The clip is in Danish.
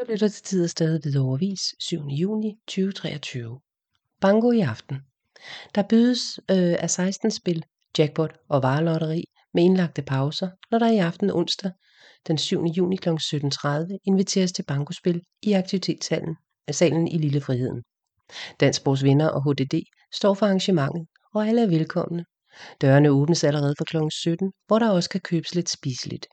Du lytter til tid og sted ved overvis 7. juni 2023. Bango i aften. Der bydes øh, af 16 spil, jackpot og varelotteri med indlagte pauser, når der i aften onsdag den 7. juni kl. 17.30 inviteres til bankospil i aktivitetssalen salen i Lille Friheden. Dansk venner Vinder og HDD står for arrangementet, og alle er velkomne. Dørene åbnes allerede fra kl. 17, hvor der også kan købes lidt spiseligt.